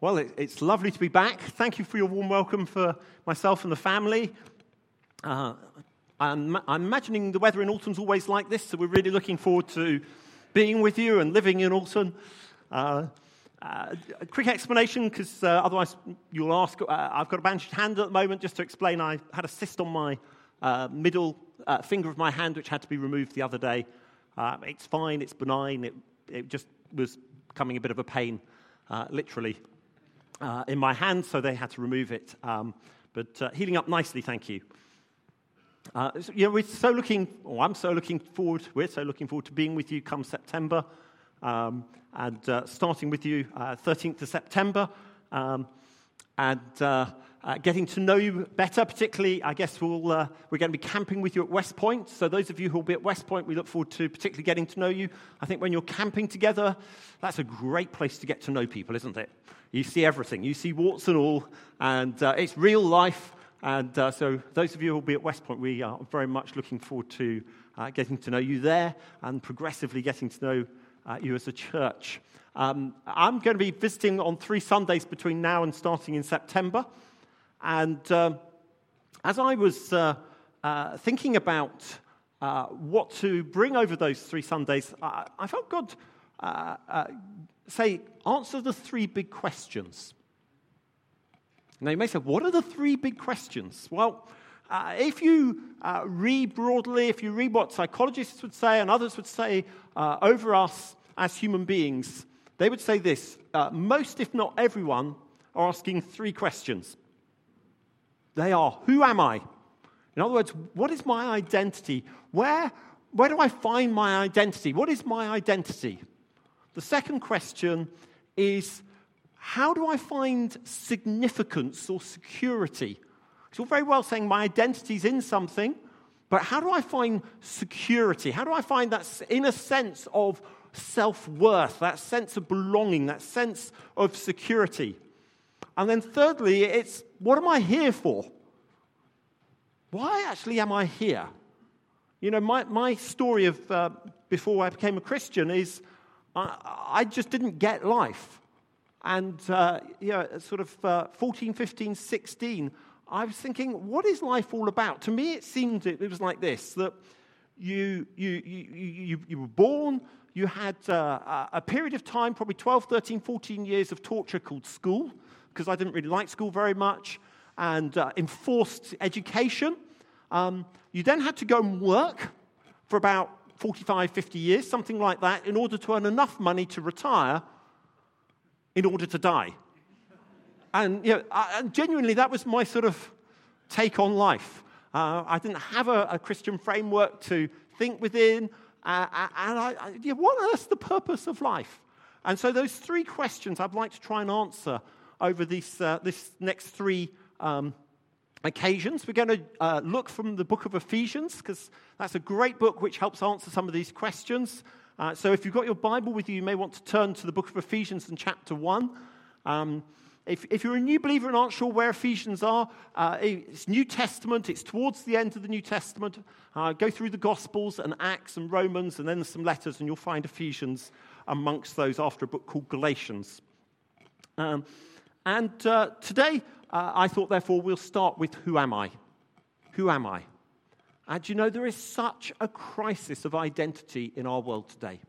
Well, it, it's lovely to be back. Thank you for your warm welcome for myself and the family. Uh, I'm, I'm, imagining the weather in Alton's always like this, so we're really looking forward to being with you and living in Alton. Uh, uh, a quick explanation, because uh, otherwise you'll ask. Uh, I've got a bandaged hand at the moment, just to explain. I had a cyst on my uh, middle finger of my hand, which had to be removed the other day. it's fine, it's benign, it, it, just was becoming a bit of a pain, literally uh, in my hand, so they had to remove it. Um, but uh, healing up nicely, thank you. Uh, so, you know, we're so looking, I'm so looking forward, we're so looking forward to being with you come September, um, and uh, starting with you 13th uh, of September, um, and uh, getting to know you better. Particularly, I guess we'll, uh, we're going to be camping with you at West Point. So, those of you who will be at West Point, we look forward to particularly getting to know you. I think when you're camping together, that's a great place to get to know people, isn't it? You see everything, you see warts and all, and uh, it's real life. And uh, so, those of you who will be at West Point, we are very much looking forward to uh, getting to know you there and progressively getting to know uh, you as a church. Um, I'm going to be visiting on three Sundays between now and starting in September. And uh, as I was uh, uh, thinking about uh, what to bring over those three Sundays, I, I felt God uh, uh, say, answer the three big questions. Now, you may say, what are the three big questions? Well, uh, if you uh, read broadly, if you read what psychologists would say and others would say uh, over us as human beings, they would say this most, if not everyone, are asking three questions. They are Who am I? In other words, what is my identity? Where, where do I find my identity? What is my identity? The second question is How do I find significance or security? It's all very well saying my identity is in something, but how do I find security? How do I find that inner sense of self worth, that sense of belonging, that sense of security? And then, thirdly, it's what am I here for? Why actually am I here? You know, my, my story of uh, before I became a Christian is I, I just didn't get life. And, uh, you know, sort of uh, 14, 15, 16, I was thinking, what is life all about? To me, it seemed it, it was like this that you, you, you, you, you were born, you had uh, a period of time, probably 12, 13, 14 years of torture called school because I didn't really like school very much, and uh, enforced education. Um, you then had to go and work for about 45, 50 years, something like that, in order to earn enough money to retire in order to die. And, you know, I, and genuinely, that was my sort of take on life. Uh, I didn't have a, a, Christian framework to think within. Uh, and I, I, what the purpose of life? And so, those three questions I'd like to try and answer over this, uh, this next three um, occasions. We're going to uh, look from the book of Ephesians because that's a great book which helps answer some of these questions. Uh, so if you've got your Bible with you, you may want to turn to the book of Ephesians in chapter 1. Um, if, if, you're a new believer and aren't sure where Ephesians are, uh, it's New Testament, it's towards the end of the New Testament. Uh, go through the Gospels and Acts and Romans and then some letters, and you'll find Ephesians amongst those after a book called Galatians. Um, and uh, today, uh, I thought, therefore, we'll start with who am I? Who am I? And you know, there is such a crisis of identity in our world today.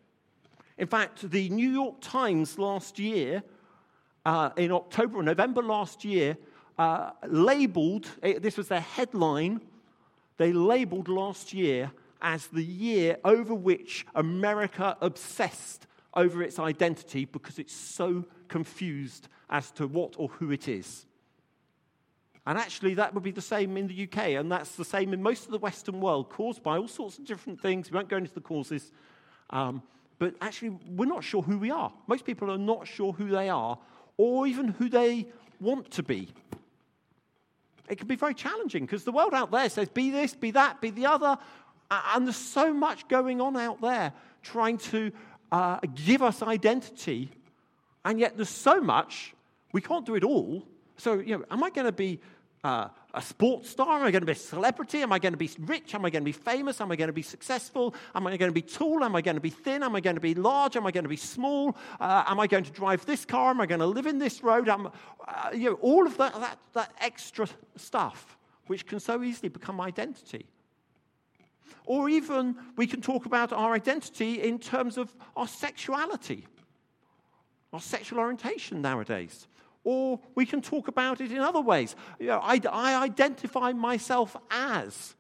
In fact, the New York Times last year, uh, in October or November last year, uh, labeled, eh, this was their headline, they labeled last year as the year over which America obsessed over its identity because it's so confused as to what or who it is. And actually, that would be the same in the UK, and that's the same in most of the Western world, caused by all sorts of different things. We won't go into the causes. Um, but actually, we're not sure who we are. Most people are not sure who they are, or even who they want to be. It can be very challenging because the world out there says, be this, be that, be the other. And there's so much going on out there trying to uh, give us identity. And yet, there's so much we can't do it all. So, you know, am I going to be uh, a sports star? Am I going to be a celebrity? Am I going to be rich? Am I going to be famous? Am I going to be successful? Am I going to be tall? Am I going to be thin? Am I going to be large? Am I going to be small? Uh, am I going to drive this car? Am I going to live in this road? Am, uh, you know, all of that, that, that extra stuff, which can so easily become identity. Or even we can talk about our identity in terms of our sexuality, our sexual orientation nowadays. Or we can talk about it in other ways. You know, I, I identify myself as.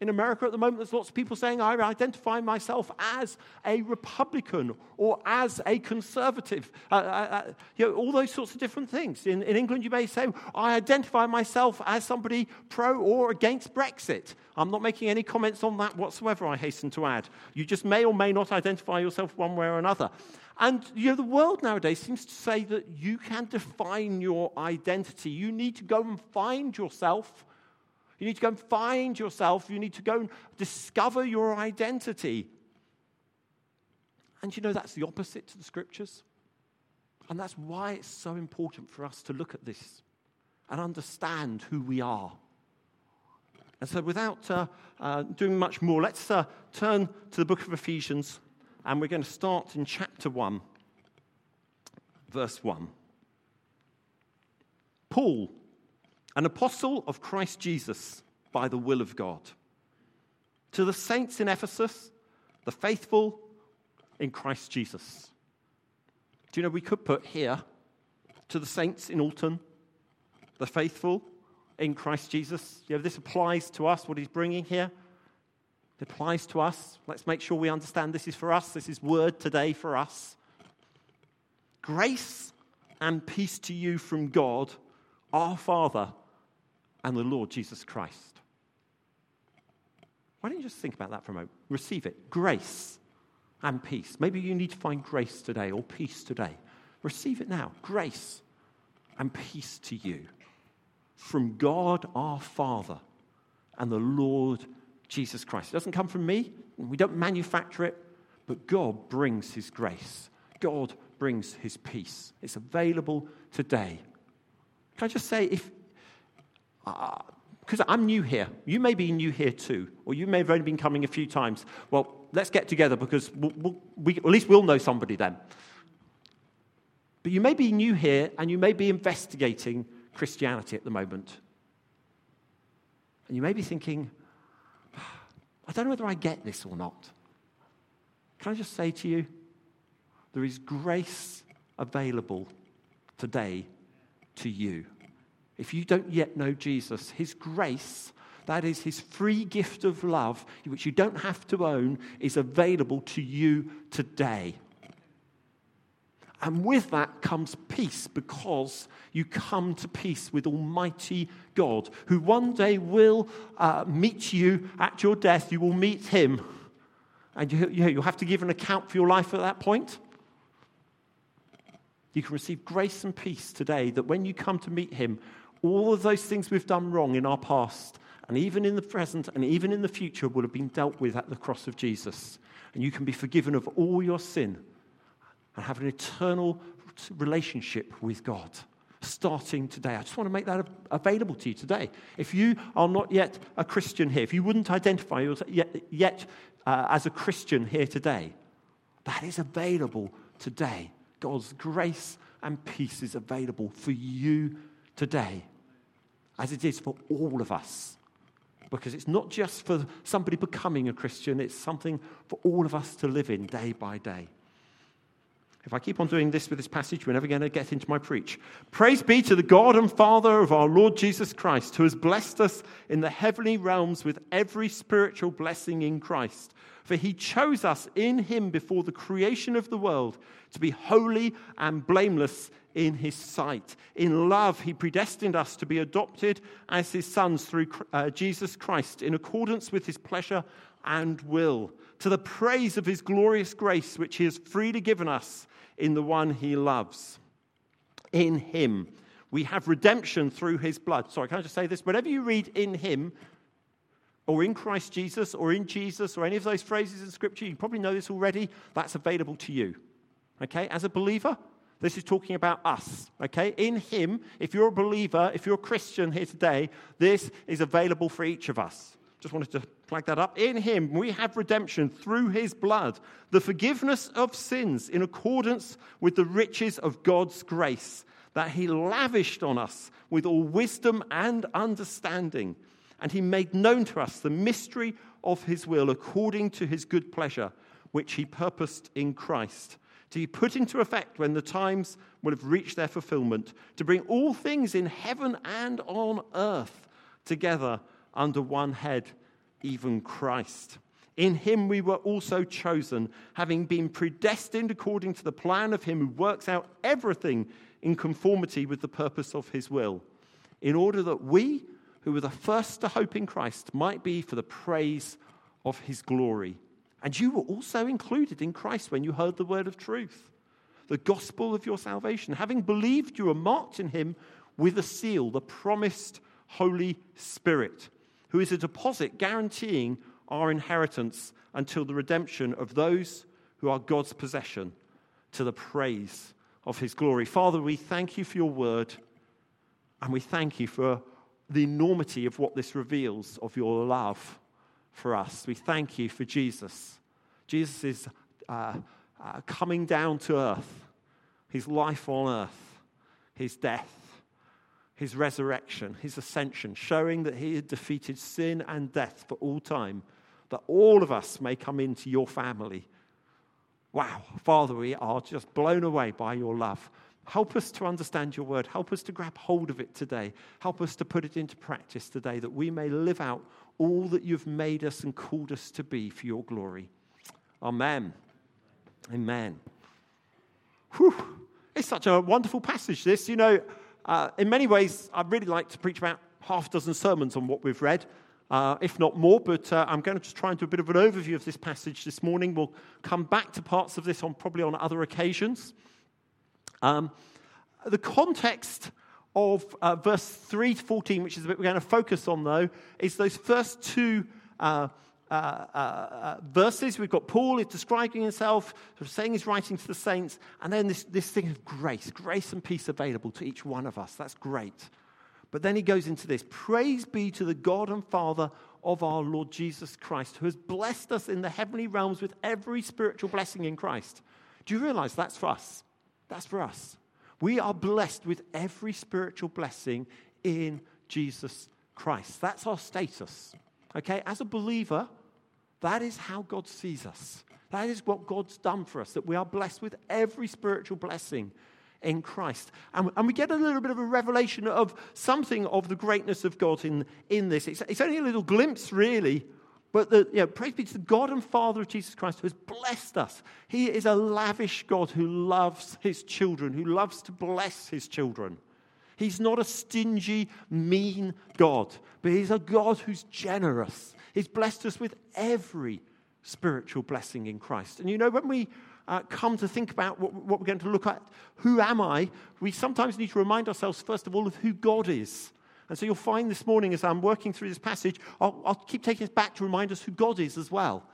In America at the moment, there's lots of people saying, I identify myself as a Republican or as a conservative. Uh, uh, uh, you know, all those sorts of different things. In, in England, you may say, I identify myself as somebody pro or against Brexit. I'm not making any comments on that whatsoever, I hasten to add. You just may or may not identify yourself one way or another. And you know, the world nowadays seems to say that you can define your identity. You need to go and find yourself. You need to go and find yourself. You need to go and discover your identity. And you know, that's the opposite to the scriptures. And that's why it's so important for us to look at this and understand who we are. And so, without uh, uh, doing much more, let's uh, turn to the book of Ephesians and we're going to start in chapter 1, verse 1. Paul, an apostle of Christ Jesus by the will of God, to the saints in Ephesus, the faithful in Christ Jesus. Do you know we could put here to the saints in Alton, the faithful in Christ Jesus? You know, this applies to us, what he's bringing here. It applies to us. Let's make sure we understand this is for us. This is word today for us. Grace and peace to you from God, our Father, and the Lord Jesus Christ. Why don't you just think about that for a moment? Receive it. Grace and peace. Maybe you need to find grace today or peace today. Receive it now. Grace and peace to you from God our Father and the Lord Jesus Christ. It doesn't come from me, we don't manufacture it, but God brings His grace. God brings His peace. It's available today. Can I just say, if because uh, I'm new here, you may be new here too, or you may have only been coming a few times. Well, let's get together because we'll, we'll, we, at least we'll know somebody then. But you may be new here and you may be investigating Christianity at the moment. And you may be thinking, I don't know whether I get this or not. Can I just say to you, there is grace available today to you. If you don't yet know Jesus, His grace, that is His free gift of love, which you don't have to own, is available to you today. And with that comes peace because you come to peace with Almighty God, who one day will uh, meet you at your death. You will meet Him. And you, you, you'll have to give an account for your life at that point. You can receive grace and peace today that when you come to meet Him, all of those things we've done wrong in our past, and even in the present, and even in the future, will have been dealt with at the cross of Jesus. And you can be forgiven of all your sin and have an eternal relationship with God starting today. I just want to make that available to you today. If you are not yet a Christian here, if you wouldn't identify yet, yet uh, as a Christian here today, that is available today. God's grace and peace is available for you today, as it is for all of us. Because it's not just for somebody becoming a Christian, it's something for all of us to live in day by day. If I keep on doing this with this passage, we're never going to get into my preach. Praise be to the God and Father of our Lord Jesus Christ, who has blessed us in the heavenly realms with every spiritual blessing in Christ. For he chose us in him before the creation of the world to be holy and blameless in his sight. In love, he predestined us to be adopted as his sons through uh, Jesus Christ in accordance with his pleasure and will, to the praise of his glorious grace, which he has freely given us in the one he loves. In him. We have redemption through his blood. Sorry, can I just say this? Whenever you read in him, or in Christ Jesus, or in Jesus, or any of those phrases in Scripture, you probably know this already, that's available to you. Okay? As a believer, This is talking about us, okay? In Him, if you're a believer, if you're a Christian here today, this is available for each of us. Just wanted to flag that up. In Him, we have redemption through His blood, the forgiveness of sins in accordance with the riches of God's grace that He lavished on us with all wisdom and understanding. And He made known to us the mystery of His will according to His good pleasure, which He purposed in Christ to be put into effect when the times will have reached their fulfillment, to bring all things in heaven and on earth together under one head, even Christ. In him we were also chosen, having been predestined according to the plan of him who works out everything in conformity with the purpose of his will, in order that we, who were the first to hope in Christ, might be for the praise of his glory. And you were also included in Christ when you heard the word of truth, the gospel of your salvation. Having believed, you were marked in him with a seal, the promised Holy Spirit, who is a deposit guaranteeing our inheritance until the redemption of those who are God's possession to the praise of his glory. Father, we thank you for your word, and we thank you for the enormity of what this reveals of your love for us. We thank you for Jesus. Jesus is uh, uh, coming down to earth, his life on earth, his death, his resurrection, his ascension, showing that he had defeated sin and death for all time, that all of us may come into your family. Wow, Father, we are just blown away by your love. Help us to understand your word. Help us to grab hold of it today. Help us to put it into practice today that we may live out all that you've made us and called us to be for your glory. Amen. Amen. Whew. It's such a wonderful passage, this. You know, uh, in many ways, I'd really like to preach about half a dozen sermons on what we've read, uh, if not more, but uh, I'm going to just try and do a bit of an overview of this passage this morning. We'll come back to parts of this on probably on other occasions. Um, the context of uh, verse 3 to 14, which is bit we're going to focus on, though, is those first two uh, uh, uh, uh verses. We've got Paul is describing himself, sort of saying he's writing to the saints, and then this, this thing of grace, grace and peace available to each one of us. That's great. But then he goes into this Praise be to the God and Father of our Lord Jesus Christ, who has blessed us in the heavenly realms with every spiritual blessing in Christ. Do you realize that's for us? That's for us. We are blessed with every spiritual blessing in Jesus Christ. That's our status. Okay? As a believer, that is how God sees us. That is what God's done for us, that we are blessed with every spiritual blessing in Christ. And, and we get a little bit of a revelation of something of the greatness of God in, in this. It's, it's only a little glimpse, really, but the, you know, praise be to the God and Father of Jesus Christ who has blessed us. He is a lavish God who loves his children, who loves to bless his children. He's not a stingy, mean God, but he's a God who's generous. He's blessed us with every spiritual blessing in Christ. And you know, when we uh, come to think about what, what we're going to look at, who am I, we sometimes need to remind ourselves, first of all, of who God is. And so you'll find this morning as I'm working through this passage, I'll, I'll keep taking us back to remind us who God is as well.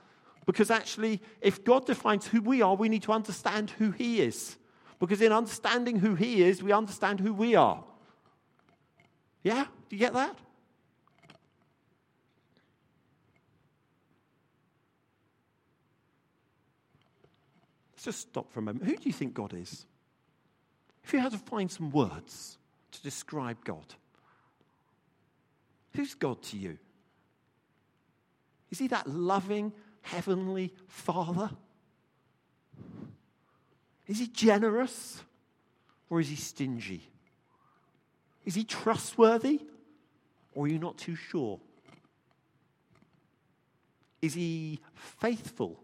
Because actually, if God defines who we are, we need to understand who He is. Because in understanding who He is, we understand who we are. Yeah? Do you get that? Let's just stop for a moment. Who do you think God is? If you had to find some words to describe God, Who's God to you? Is he that loving, heavenly Father? Is he generous or is he stingy? Is he trustworthy or are you not too sure? Is he faithful?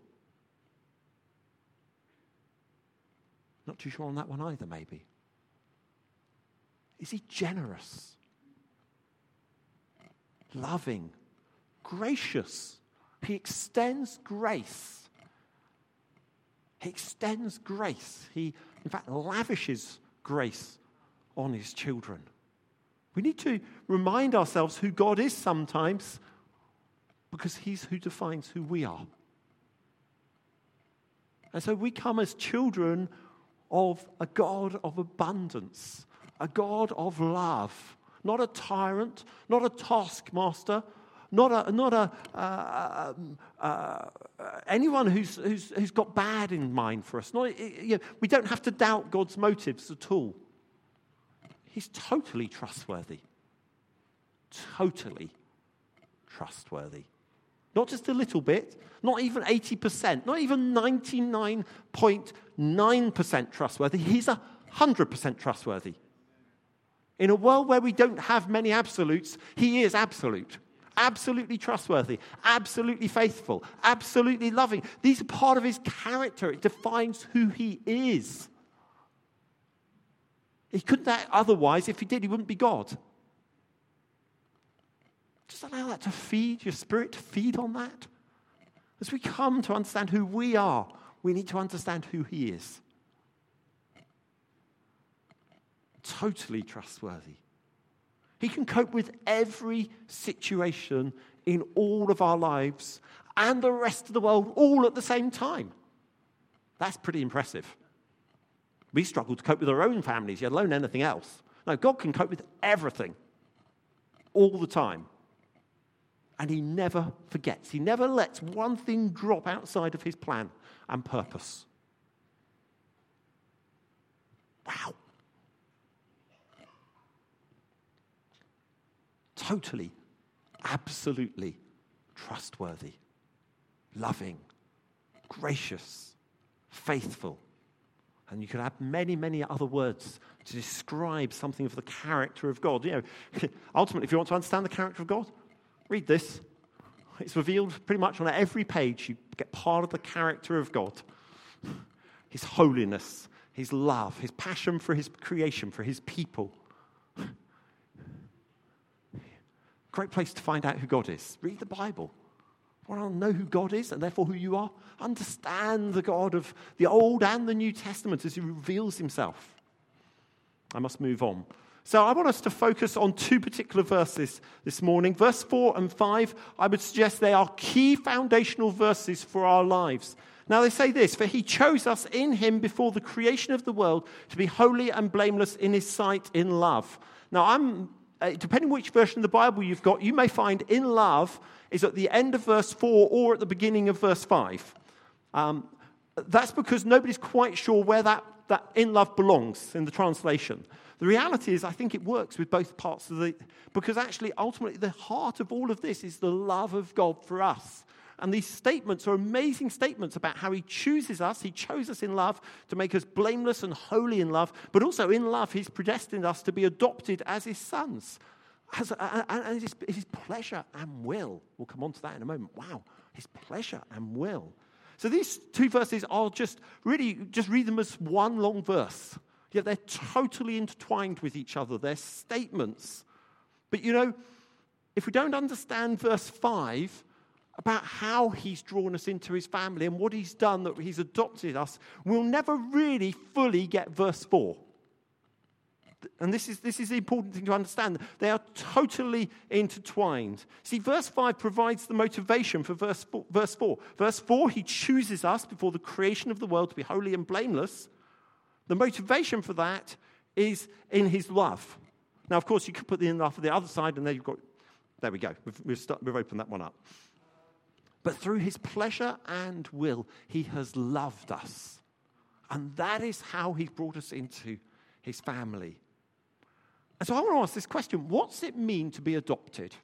Not too sure on that one either, maybe. Is he generous? Loving, gracious. He extends grace. He extends grace. He, in fact, lavishes grace on his children. We need to remind ourselves who God is sometimes because he's who defines who we are. And so we come as children of a God of abundance, a God of love, not a tyrant, not a taskmaster, not a, not a uh, um, uh, anyone who's, who's, who's got bad in mind for us. Not, you know, we don't have to doubt God's motives at all. He's totally trustworthy. Totally trustworthy. Not just a little bit, not even 80%, not even 99.9% trustworthy. He's 100% trustworthy. In a world where we don't have many absolutes, he is absolute. Absolutely trustworthy, absolutely faithful, absolutely loving. These are part of his character. It defines who he is. He couldn't act otherwise. If he did, he wouldn't be God. Just allow that to feed your spirit, to feed on that. As we come to understand who we are, we need to understand who He is. Totally trustworthy. He can cope with every situation in all of our lives and the rest of the world all at the same time. That's pretty impressive. We struggle to cope with our own families, let alone anything else. No, God can cope with everything all the time and he never forgets. He never lets one thing drop outside of his plan and purpose. Wow. Totally, absolutely trustworthy, loving, gracious, faithful. And you could add many, many other words to describe something of the character of God. You know, ultimately, if you want to understand the character of God, Read this. It's revealed pretty much on every page. You get part of the character of God His holiness, His love, His passion for His creation, for His people. Great place to find out who God is. Read the Bible. Want to know who God is and therefore who you are? Understand the God of the Old and the New Testament as He reveals Himself. I must move on. So I want us to focus on two particular verses this morning. Verse 4 and 5, I would suggest they are key foundational verses for our lives. Now they say this For he chose us in him before the creation of the world to be holy and blameless in his sight in love. Now, I'm, uh, depending which version of the Bible you've got, you may find in love is at the end of verse 4 or at the beginning of verse 5. Um, that's because nobody's quite sure where that, that in love belongs in the translation. The reality is, I think it works with both parts of the, because actually, ultimately, the heart of all of this is the love of God for us. And these statements are amazing statements about how He chooses us. He chose us in love to make us blameless and holy in love, but also in love, He's predestined us to be adopted as His sons. As, and his, his pleasure and will. We'll come on to that in a moment. Wow, His pleasure and will. So these two verses are just really, just read them as one long verse. Yet they're totally intertwined with each other. They're statements. But you know, if we don't understand verse 5 about how he's drawn us into his family and what he's done, that he's adopted us, we'll never really fully get verse 4. And this is, this is the important thing to understand. They are totally intertwined. See, verse 5 provides the motivation for verse 4. Verse 4, verse 4 he chooses us before the creation of the world to be holy and blameless. The motivation for that is in his love. Now, of course, you could put the in love on the other side, and there you've got, there we go. We've, we've, start, we've opened that one up. But through his pleasure and will, he has loved us. And that is how he brought us into his family. And so I want to ask this question what's it mean to be adopted?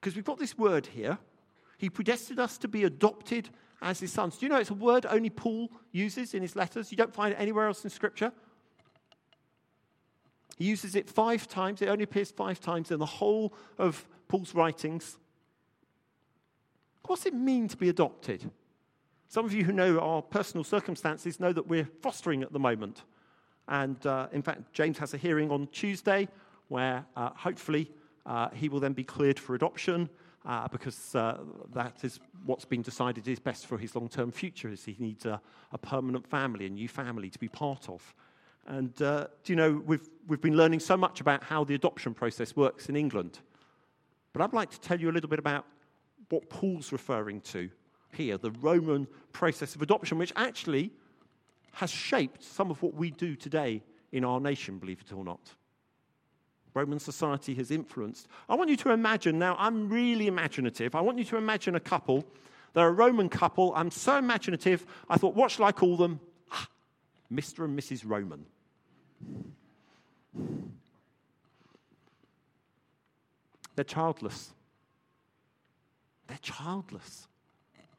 Because we've got this word here. He predestined us to be adopted as his sons. Do you know it's a word only Paul uses in his letters? You don't find it anywhere else in Scripture. He uses it five times. It only appears five times in the whole of Paul's writings. What's it mean to be adopted? Some of you who know our personal circumstances know that we're fostering at the moment. And uh, in fact, James has a hearing on Tuesday where uh, hopefully uh, he will then be cleared for adoption uh, because uh, that is what's been decided is best for his long-term future. Is he needs a, a, permanent family, a new family to be part of. And uh, do you know we've we've been learning so much about how the adoption process works in England, but I'd like to tell you a little bit about what Paul's referring to here, the Roman process of adoption, which actually has shaped some of what we do today in our nation, believe it or not. Roman society has influenced. I want you to imagine now, I'm really imaginative. I want you to imagine a couple. They're a Roman couple. I'm so imaginative. I thought, what shall I call them? Ah, Mr. and Mrs. Roman. They're childless. They're childless.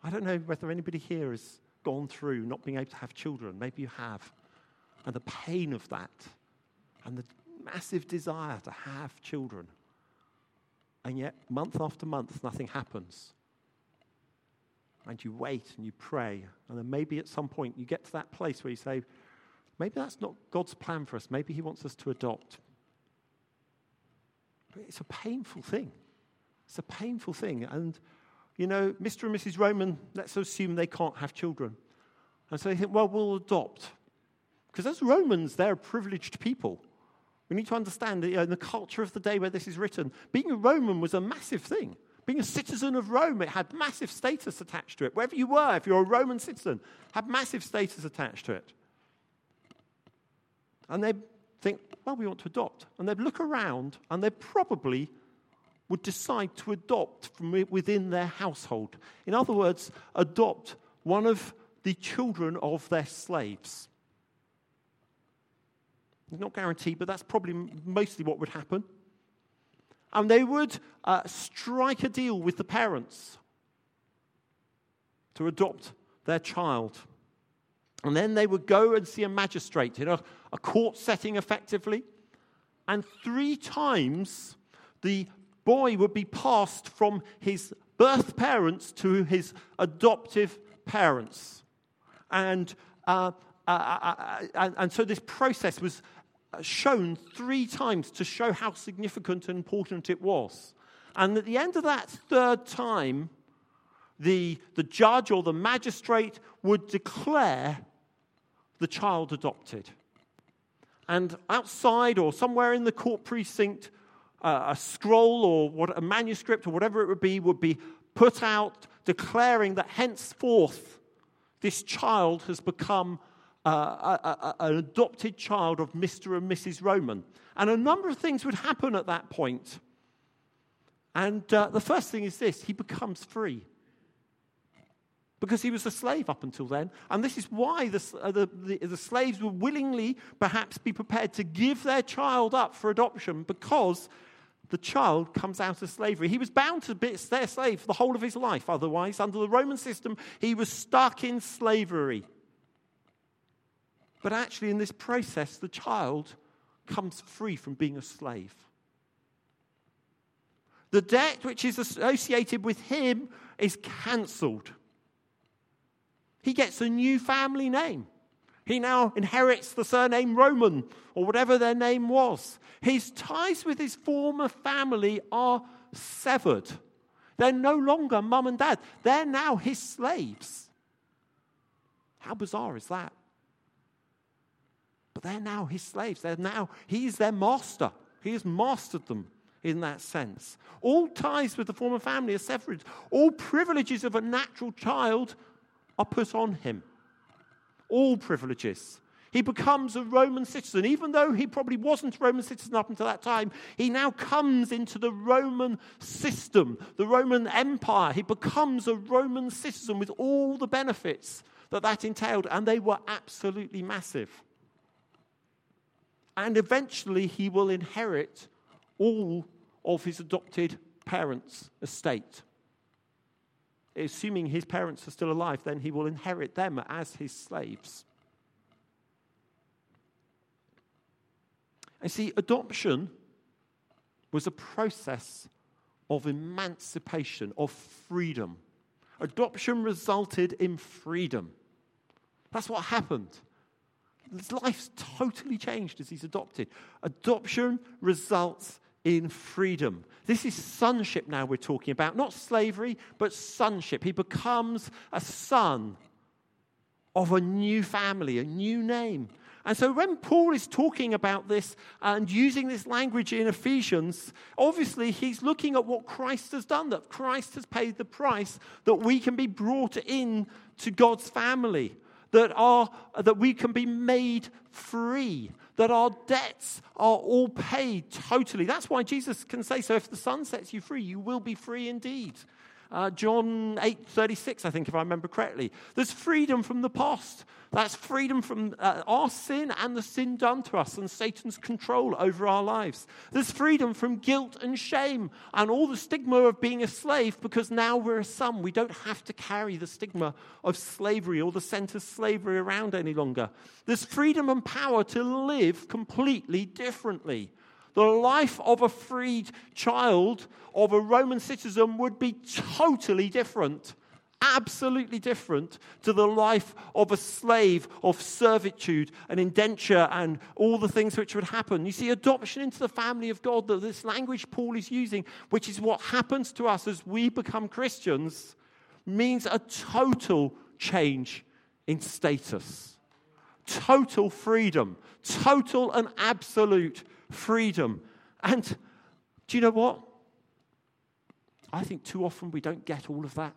I don't know whether anybody here has gone through not being able to have children. Maybe you have. And the pain of that, and the massive desire to have children. And yet, month after month, nothing happens. And you wait and you pray. And then maybe at some point you get to that place where you say, maybe that's not God's plan for us. Maybe He wants us to adopt. But it's a painful thing. It's a painful thing. And, you know, Mr. and Mrs. Roman, let's assume they can't have children. And so they think, well, we'll adopt. Because as Romans, they're a privileged people. We need to understand that, you know, in the culture of the day where this is written, being a Roman was a massive thing. Being a citizen of Rome, it had massive status attached to it. Wherever you were, if you're a Roman citizen, had massive status attached to it. And they think, well, we want to adopt. And they'd look around and they probably would decide to adopt from within their household. In other words, adopt one of the children of their slaves. Not guaranteed, but that's probably mostly what would happen. And they would uh, strike a deal with the parents to adopt their child. And then they would go and see a magistrate in a, a court setting, effectively. And three times the boy would be passed from his birth parents to his adoptive parents. And, uh, uh, uh, uh and so this process was shown three times to show how significant and important it was. And at the end of that third time, the, the judge or the magistrate would declare the child adopted. And outside or somewhere in the court precinct, a scroll or what, a manuscript or whatever it would be would be put out declaring that henceforth this child has become uh, a, a, an adopted child of Mr. and Mrs. Roman. And a number of things would happen at that point. And uh, the first thing is this he becomes free. Because he was a slave up until then. And this is why the, uh, the, the, the slaves would willingly perhaps be prepared to give their child up for adoption because the child comes out of slavery. He was bound to be their slave for the whole of his life. Otherwise, under the Roman system, he was stuck in slavery. But actually, in this process, the child comes free from being a slave. The debt which is associated with him is cancelled. He gets a new family name. He now inherits the surname Roman or whatever their name was. His ties with his former family are severed. They're no longer mum and dad, they're now his slaves. How bizarre is that? But they're now his slaves. They're now, he's their master. He has mastered them in that sense. All ties with the former family are severed. All privileges of a natural child are put on him. All privileges. He becomes a Roman citizen. Even though he probably wasn't a Roman citizen up until that time, he now comes into the Roman system, the Roman Empire. He becomes a Roman citizen with all the benefits that that entailed, and they were absolutely massive and eventually he will inherit all of his adopted parents' estate. Assuming his parents are still alive, then he will inherit them as his slaves. And see, adoption was a process of emancipation, of freedom. Adoption resulted in freedom. That's what happened. His life's totally changed as he's adopted. Adoption results in freedom. This is sonship now we're talking about, not slavery, but sonship. He becomes a son of a new family, a new name. And so when Paul is talking about this and using this language in Ephesians, obviously he's looking at what Christ has done, that Christ has paid the price that we can be brought in to God's family that, are, that we can be made free, that our debts are all paid totally. That's why Jesus can say, So if the Son sets you free, you will be free indeed. Uh, John 8:36, I think, if I remember correctly. There's freedom from the past. That's freedom from uh, our sin and the sin done to us and Satan's control over our lives. There's freedom from guilt and shame and all the stigma of being a slave because now we're a son. We don't have to carry the stigma of slavery or the sense of slavery around any longer. There's freedom and power to live completely differently. The life of a freed child, of a Roman citizen, would be totally different, absolutely different to the life of a slave, of servitude and indenture and all the things which would happen. You see, adoption into the family of God, that this language Paul is using, which is what happens to us as we become Christians, means a total change in status, total freedom, total and absolute freedom. And do you know what? I think too often we don't get all of that.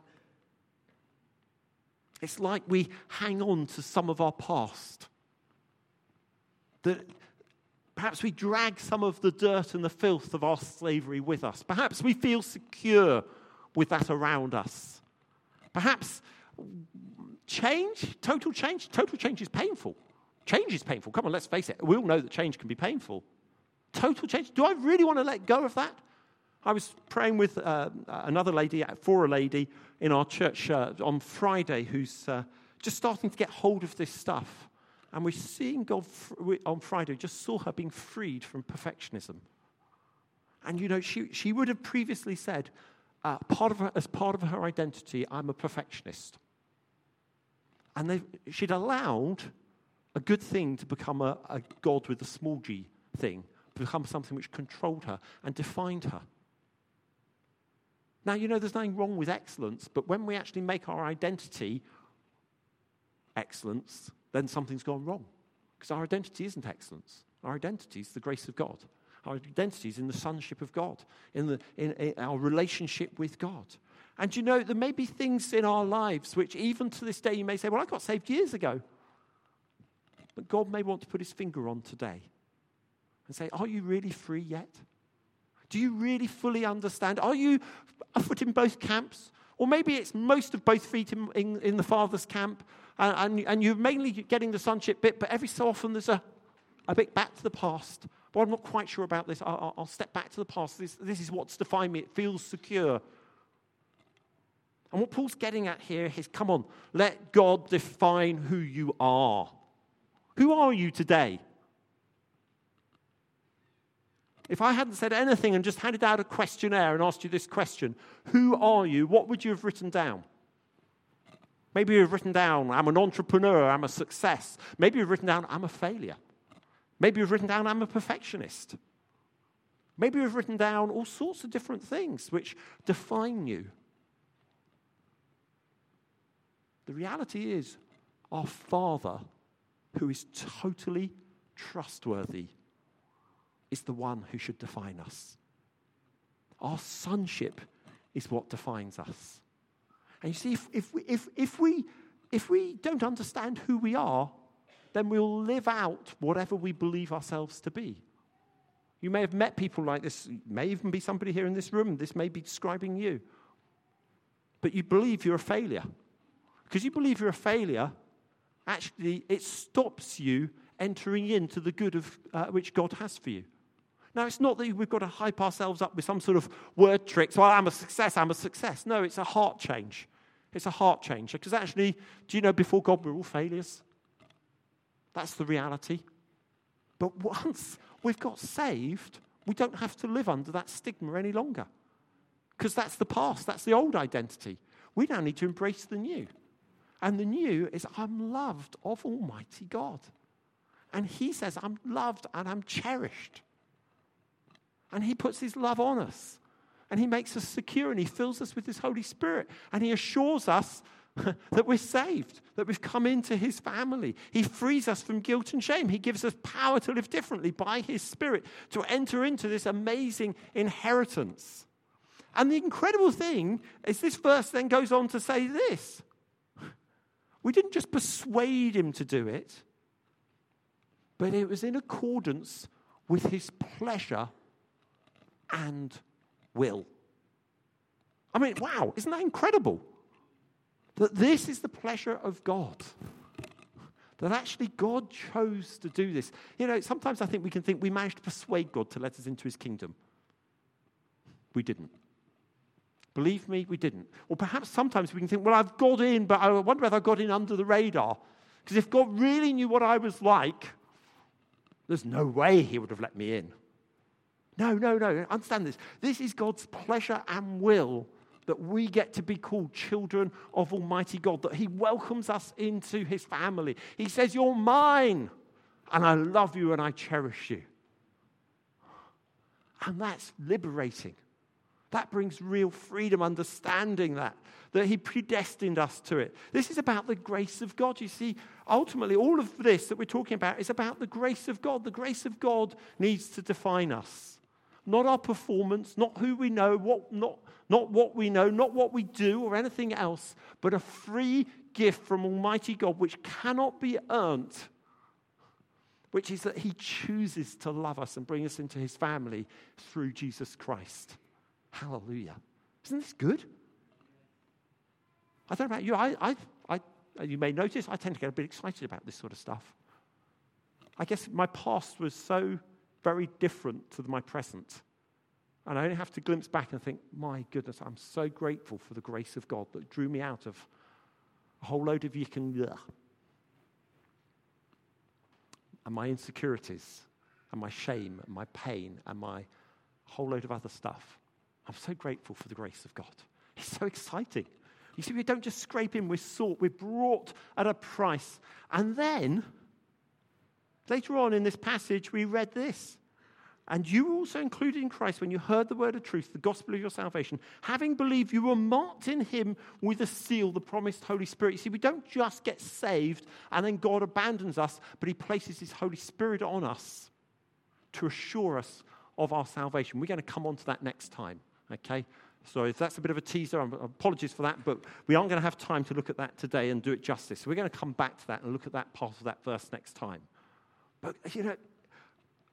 It's like we hang on to some of our past. That perhaps we drag some of the dirt and the filth of our slavery with us. Perhaps we feel secure with that around us. Perhaps change, total change, total change is painful. Change is painful. Come on, let's face it. We all know that change can be painful. Total change. Do I really want to let go of that? I was praying with uh, another lady, for a lady in our church uh, on Friday who's uh, just starting to get hold of this stuff. And we're seeing God on Friday, just saw her being freed from perfectionism. And you know, she, she would have previously said, uh, part of her, as part of her identity, I'm a perfectionist. And she'd allowed a good thing to become a, a God with a small g thing become something which controlled her and defined her. Now, you know, there's nothing wrong with excellence, but when we actually make our identity excellence, then something's gone wrong. Because our identity isn't excellence. Our identity is the grace of God. Our identity is in the sonship of God, in, the, in, in our relationship with God. And you know, there may be things in our lives which, even to this day, you may say, Well, I got saved years ago. But God may want to put his finger on today and say, Are you really free yet? Do you really fully understand? Are you a foot in both camps? Or maybe it's most of both feet in, in, in the Father's camp, and, and, and, you're mainly getting the sonship bit, but every so often there's a, a bit back to the past. But I'm not quite sure about this. I'll, I'll step back to the past. This, this is what's defined me. It feels secure. And what Paul's getting at here is come on, let God define who you are. Who are you today? If I hadn't said anything and just handed out a questionnaire and asked you this question, who are you? What would you have written down? Maybe you've written down, I'm an entrepreneur, I'm a success. Maybe you've written down, I'm a failure. Maybe you've written down, I'm a perfectionist. Maybe you've written down all sorts of different things which define you. The reality is, our Father, who is totally trustworthy, is the one who should define us. Our sonship is what defines us. And you see, if, if, we, if, if, we, if we don't understand who we are, then we'll live out whatever we believe ourselves to be. You may have met people like this, it may even be somebody here in this room, this may be describing you. But you believe you're a failure. Because you believe you're a failure, actually, it stops you entering into the good of uh, which God has for you. Now, it's not that we've got to hype ourselves up with some sort of word tricks. Well, I'm a success, I'm a success. No, it's a heart change. It's a heart change. Because actually, do you know, before God, we're all failures? That's the reality. But once we've got saved, we don't have to live under that stigma any longer. Because that's the past, that's the old identity. We now need to embrace the new. And the new is I'm loved of Almighty God. And He says, I'm loved and I'm cherished. And He puts His love on us. And He makes us secure and He fills us with His Holy Spirit. And He assures us that we're saved, that we've come into His family. He frees us from guilt and shame. He gives us power to live differently by His Spirit, to enter into this amazing inheritance. And the incredible thing is, this verse then goes on to say this We didn't just persuade him to do it, but it was in accordance with his pleasure and will. I mean, wow, isn't that incredible? That this is the pleasure of God. That actually God chose to do this. You know, sometimes I think we can think we managed to persuade God to let us into his kingdom. We didn't. Believe me, we didn't. Or perhaps sometimes we can think, well, I've got in, but I wonder whether I got in under the radar. Because if God really knew what I was like, there's no way he would have let me in. No, no, no. Understand this. This is God's pleasure and will that we get to be called children of Almighty God, that He welcomes us into His family. He says, You're mine, and I love you and I cherish you. And that's liberating. That brings real freedom, understanding that, that He predestined us to it. This is about the grace of God. You see, ultimately, all of this that we're talking about is about the grace of God. The grace of God needs to define us, not our performance, not who we know, what, not, not what we know, not what we do or anything else, but a free gift from Almighty God which cannot be earned which is that he chooses to love us and bring us into his family through Jesus Christ. Hallelujah. Isn't this good? I don't know about you. I, I, I, you may notice I tend to get a bit excited about this sort of stuff. I guess my past was so very different to my present. And I only have to glimpse back and think, my goodness, I'm so grateful for the grace of God that drew me out of a whole load of yick and and my insecurities and my shame and my pain and my whole load of other stuff. I'm so grateful for the grace of God. It's so exciting. You see, we don't just scrape in, we're sought, we're brought at a price. And then, later on in this passage, we read this. And you were also included in Christ when you heard the word of truth, the gospel of your salvation. Having believed, you were marked in him with a seal, the promised Holy Spirit. You see, we don't just get saved and then God abandons us, but he places his Holy Spirit on us to assure us of our salvation. We're going to come on to that next time. Okay? So if that's a bit of a teaser, apologies for that, but we aren't going to have time to look at that today and do it justice. So we're going to come back to that and look at that part of that verse next time. But, you know,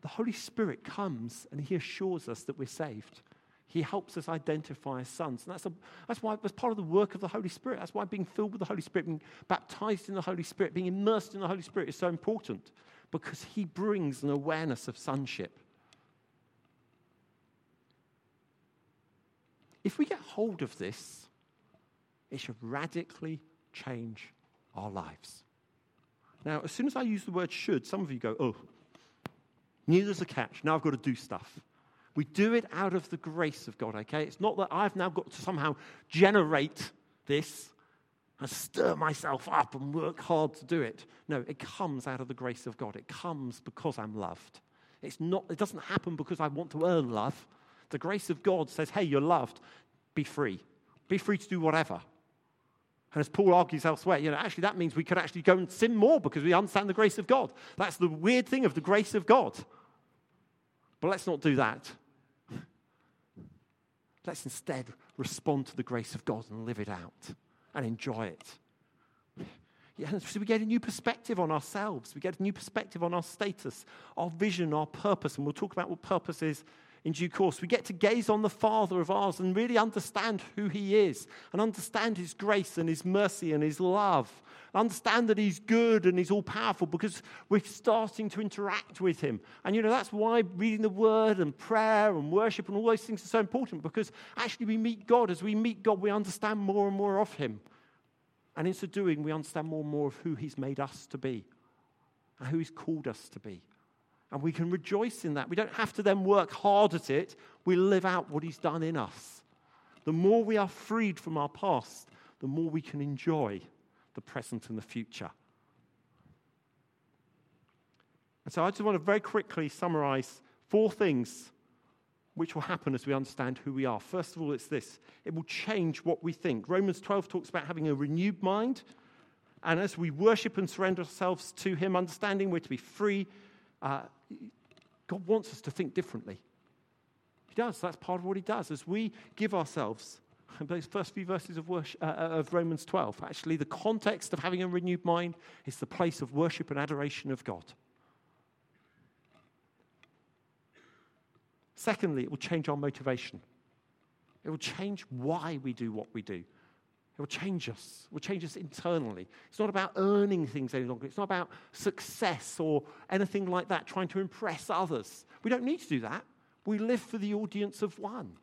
the Holy Spirit comes and He assures us that we're saved. He helps us identify as sons. And that's, a, that's why that's part of the work of the Holy Spirit. That's why being filled with the Holy Spirit, being baptized in the Holy Spirit, being immersed in the Holy Spirit is so important because He brings an awareness of sonship. If we get hold of this, it should radically change our lives. Now, as soon as I use the word should, some of you go, oh, knew there's a catch. Now I've got to do stuff. We do it out of the grace of God, okay? It's not that I've now got to somehow generate this and stir myself up and work hard to do it. No, it comes out of the grace of God. It comes because I'm loved. It's not, it doesn't happen because I want to earn love. The grace of God says, hey, you're loved. Be free. Be free to do whatever. And as Paul argues elsewhere, you know, actually that means we could actually go and sin more because we understand the grace of God. That's the weird thing of the grace of God. Let's not do that. Let's instead respond to the grace of God and live it out and enjoy it. Yeah, so we get a new perspective on ourselves. We get a new perspective on our status, our vision, our purpose. And we'll talk about what purpose is in due course. We get to gaze on the Father of ours and really understand who He is and understand His grace and His mercy and His love. Understand that He's good and He's all powerful because we're starting to interact with Him. And you know, that's why reading the Word and prayer and worship and all those things are so important because actually we meet God. As we meet God, we understand more and more of Him. And in so doing, we understand more and more of who He's made us to be and who He's called us to be. And we can rejoice in that. We don't have to then work hard at it. We live out what He's done in us. The more we are freed from our past, the more we can enjoy the present and the future. And so I just want to very quickly summarize four things which will happen as we understand who we are. First of all, it's this it will change what we think. Romans 12 talks about having a renewed mind. And as we worship and surrender ourselves to Him, understanding we're to be free uh, God wants us to think differently. He does. That's part of what He does. As we give ourselves those first few verses of, worship, uh, uh, of Romans 12. Actually, the context of having a renewed mind is the place of worship and adoration of God. Secondly, it will change our motivation. It will change why we do what we do. It will change us. It will change us internally. It's not about earning things any longer. It's not about success or anything like that, trying to impress others. We don't need to do that. We live for the audience of one.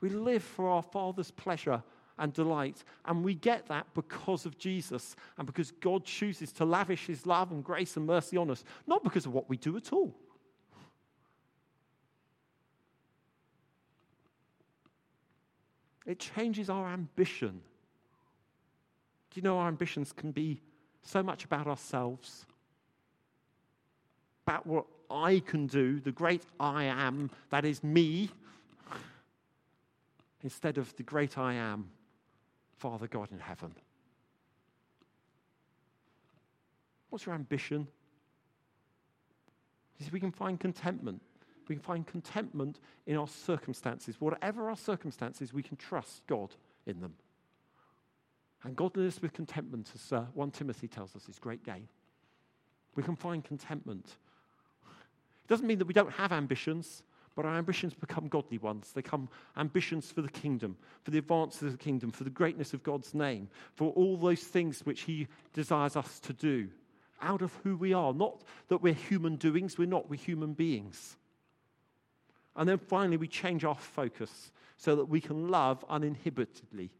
We live for our Father's pleasure and delight. And we get that because of Jesus and because God chooses to lavish his love and grace and mercy on us, not because of what we do at all. It changes our ambition. Do you know our ambitions can be so much about ourselves, about what I can do, the great I am, that is me, instead of the great I am, Father God in heaven. What's your ambition? You see, we can find contentment we can find contentment in our circumstances. Whatever our circumstances, we can trust God in them. And godliness with contentment, as uh, 1 Timothy tells us, is great gain. We can find contentment. It doesn't mean that we don't have ambitions, but our ambitions become godly ones. They become ambitions for the kingdom, for the advance of the kingdom, for the greatness of God's name, for all those things which He desires us to do out of who we are. Not that we're human doings, we're not, we're human beings. And then finally, we change our focus so that we can love uninhibitedly.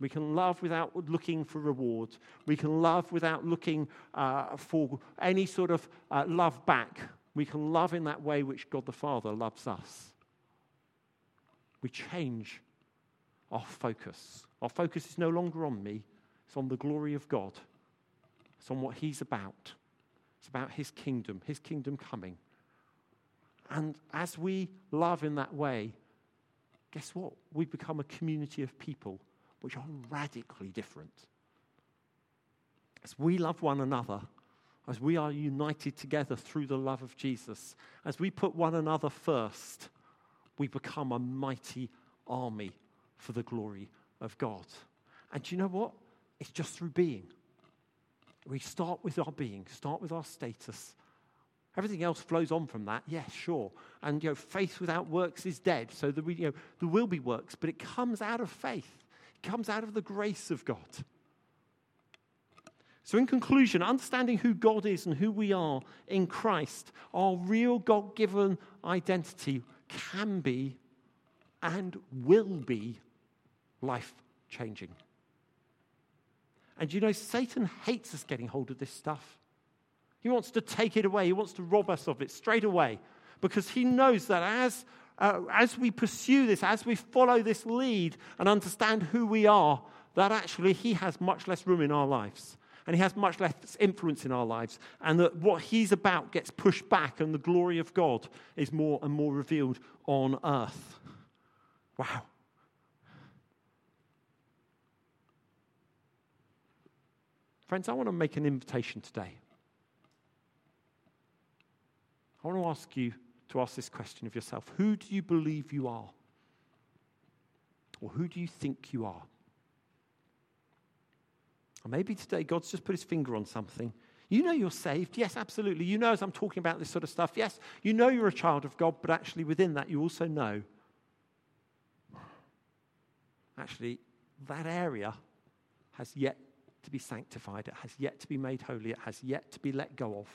We can love without looking for reward. We can love without looking uh, for any sort of uh, love back. We can love in that way which God the Father loves us. We change our focus. Our focus is no longer on me, it's on the glory of God, it's on what He's about. It's about His kingdom, His kingdom coming. And as we love in that way, guess what? We become a community of people which are radically different. As we love one another, as we are united together through the love of Jesus, as we put one another first, we become a mighty army for the glory of God. And do you know what? It's just through being. We start with our being, start with our status, Everything else flows on from that. Yes, sure. And you know, faith without works is dead. So there, you know, there will be works, but it comes out of faith. It comes out of the grace of God. So, in conclusion, understanding who God is and who we are in Christ, our real God given identity can be and will be life changing. And you know, Satan hates us getting hold of this stuff. He wants to take it away. He wants to rob us of it straight away because he knows that as, uh, as we pursue this, as we follow this lead and understand who we are, that actually he has much less room in our lives and he has much less influence in our lives, and that what he's about gets pushed back, and the glory of God is more and more revealed on earth. Wow. Friends, I want to make an invitation today. I want to ask you to ask this question of yourself Who do you believe you are? Or who do you think you are? Or maybe today God's just put his finger on something. You know you're saved. Yes, absolutely. You know, as I'm talking about this sort of stuff, yes, you know you're a child of God, but actually within that, you also know actually that area has yet to be sanctified, it has yet to be made holy, it has yet to be let go of.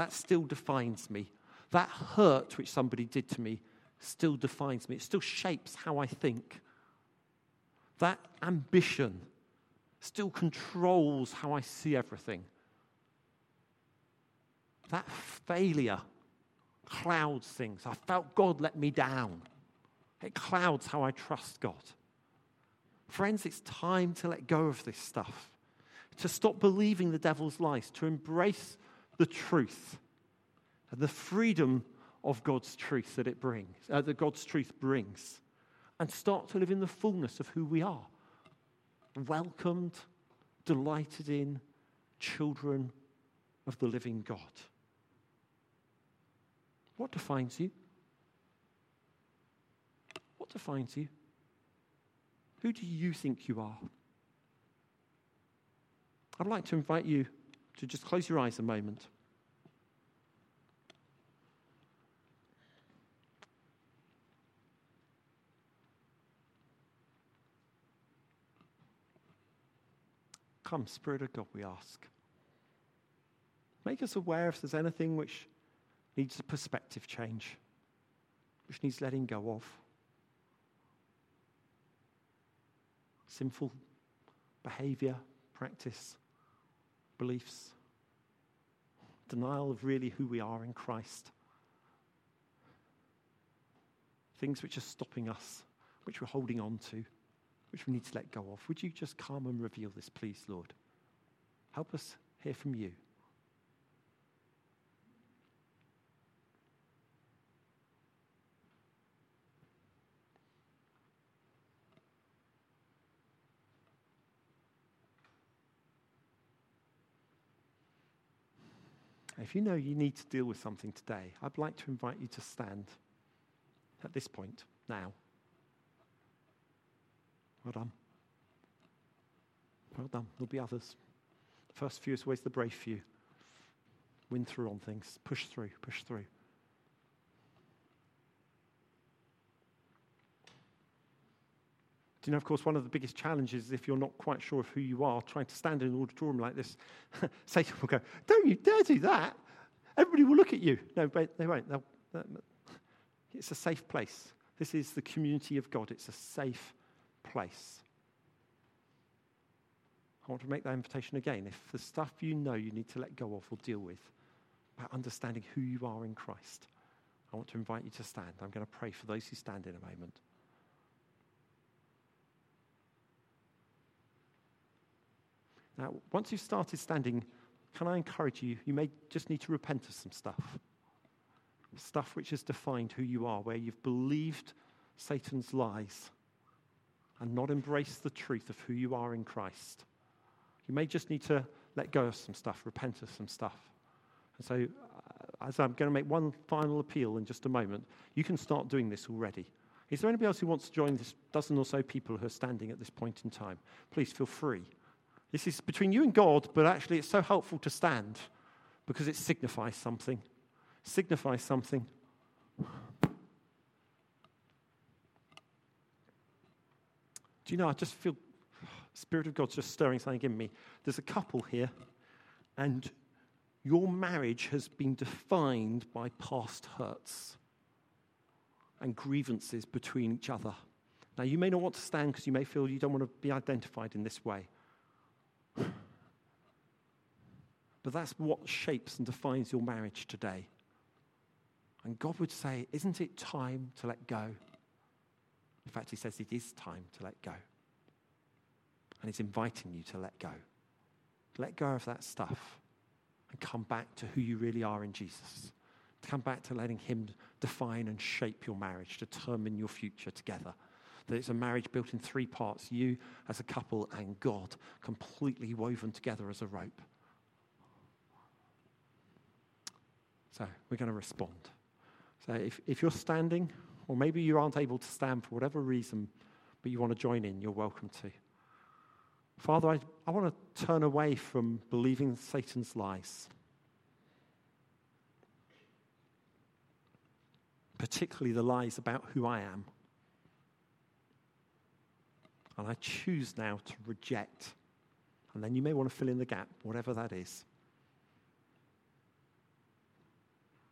That still defines me. That hurt which somebody did to me still defines me. It still shapes how I think. That ambition still controls how I see everything. That failure clouds things. I felt God let me down. It clouds how I trust God. Friends, it's time to let go of this stuff, to stop believing the devil's lies, to embrace the truth and the freedom of God's truth that it brings, uh, that God's truth brings, and start to live in the fullness of who we are welcomed, delighted in, children of the living God. What defines you? What defines you? Who do you think you are? I'd like to invite you to just close your eyes a moment. Come, Spirit of God, we ask. Make us aware if there's anything which needs a perspective change, which needs letting go of. Sinful behavior, practice, beliefs, denial of really who we are in Christ. Things which are stopping us, which we're holding on to which we need to let go of. Would you just come and reveal this, please, Lord? Help us hear from you. If you know you need to deal with something today, I'd like to invite you to stand at this point now. Well done. Well done. There'll be others. The first few is always the brave few. Win through on things. Push through, push through. Do you know, of course, one of the biggest challenges is if you're not quite sure of who you are, trying to stand in an auditorium like this, Satan will go, Don't you dare do that. Everybody will look at you. No, they won't. They'll, it's a safe place. This is the community of God. It's a safe place. I want to make that invitation again. If the stuff you know you need to let go of or deal with, about understanding who you are in Christ, I want to invite you to stand. I'm going to pray for those who stand in a moment. Now, once you've started standing, can I encourage you? You may just need to repent of some stuff. Stuff which has defined who you are, where you've believed Satan's lies and not embraced the truth of who you are in Christ. You may just need to let go of some stuff, repent of some stuff. And so, uh, as I'm going to make one final appeal in just a moment, you can start doing this already. Is there anybody else who wants to join this dozen or so people who are standing at this point in time? Please feel free. This is between you and God, but actually it's so helpful to stand because it signifies something. Signifies something. Do you know, I just feel Spirit of God's just stirring something in me. There's a couple here, and your marriage has been defined by past hurts and grievances between each other. Now, you may not want to stand because you may feel you don't want to be identified in this way. But that's what shapes and defines your marriage today. And God would say, Isn't it time to let go? In fact, he says it is time to let go. And he's inviting you to let go. Let go of that stuff and come back to who you really are in Jesus. Come back to letting him define and shape your marriage, determine your future together. That it's a marriage built in three parts you as a couple and God completely woven together as a rope. So we're going to respond. So if, if you're standing, or maybe you aren't able to stand for whatever reason, but you want to join in, you're welcome to. Father, I, I want to turn away from believing Satan's lies, particularly the lies about who I am. And I choose now to reject. And then you may want to fill in the gap, whatever that is.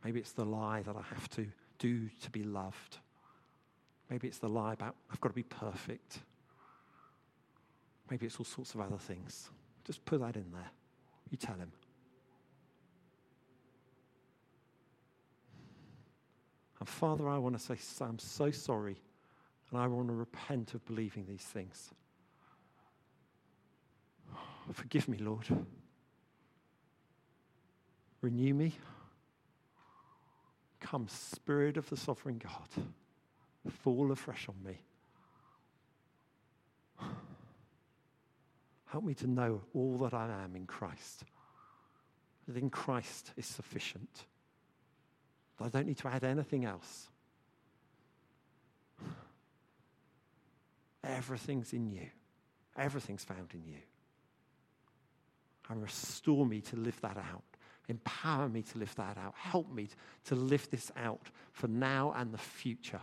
Maybe it's the lie that I have to do to be loved. Maybe it's the lie about, I've got to be perfect. Maybe it's all sorts of other things. Just put that in there. You tell him. And Father, I want to say, I'm so sorry. And I want to repent of believing these things. Forgive me, Lord. Renew me. Come, Spirit of the Sovereign God fall afresh on me. Help me to know all that I am in Christ. That in Christ is sufficient. That I don't need to add anything else. Everything's in you. Everything's found in you. And restore me to live that out. Empower me to live that out. Help me to live this out for now and the future.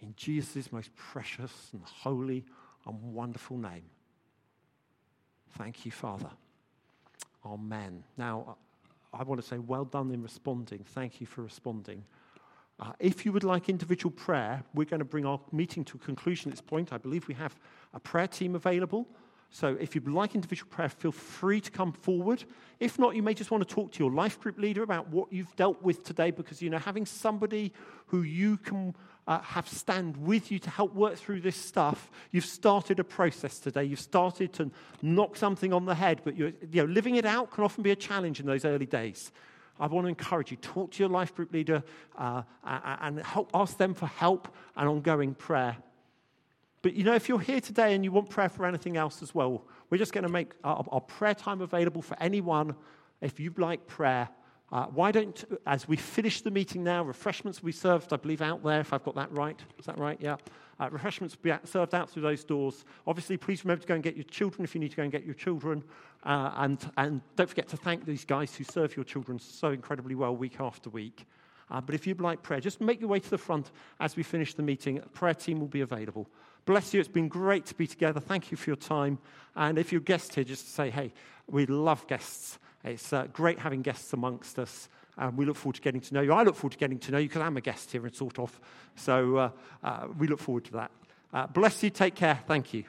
In Jesus' most precious and holy and wonderful name. Thank you, Father. Amen. Now, I want to say well done in responding. Thank you for responding. Uh, if you would like individual prayer, we're going to bring our meeting to a conclusion at this point. I believe we have a prayer team available. So if you'd like individual prayer, feel free to come forward. If not, you may just want to talk to your life group leader about what you've dealt with today because, you know, having somebody who you can uh, have stand with you to help work through this stuff, you've started a process today. You've started to knock something on the head, but you know, living it out can often be a challenge in those early days. I want to encourage you, talk to your life group leader uh, and help, ask them for help and ongoing prayer. But you know, if you're here today and you want prayer for anything else as well, we're just going to make our, our prayer time available for anyone. If you'd like prayer, uh, why don't, as we finish the meeting now, refreshments will be served, I believe, out there, if I've got that right. Is that right? Yeah. Uh, refreshments will be served out through those doors. Obviously, please remember to go and get your children if you need to go and get your children. Uh, and, and don't forget to thank these guys who serve your children so incredibly well week after week. Uh, but if you'd like prayer, just make your way to the front as we finish the meeting. A prayer team will be available. Bless you. It's been great to be together. Thank you for your time. And if you're a guest here, just say, hey, we love guests. It's uh, great having guests amongst us. And we look forward to getting to know you. I look forward to getting to know you because I'm a guest here and sort of. So uh, uh, we look forward to that. Uh, bless you. Take care. Thank you.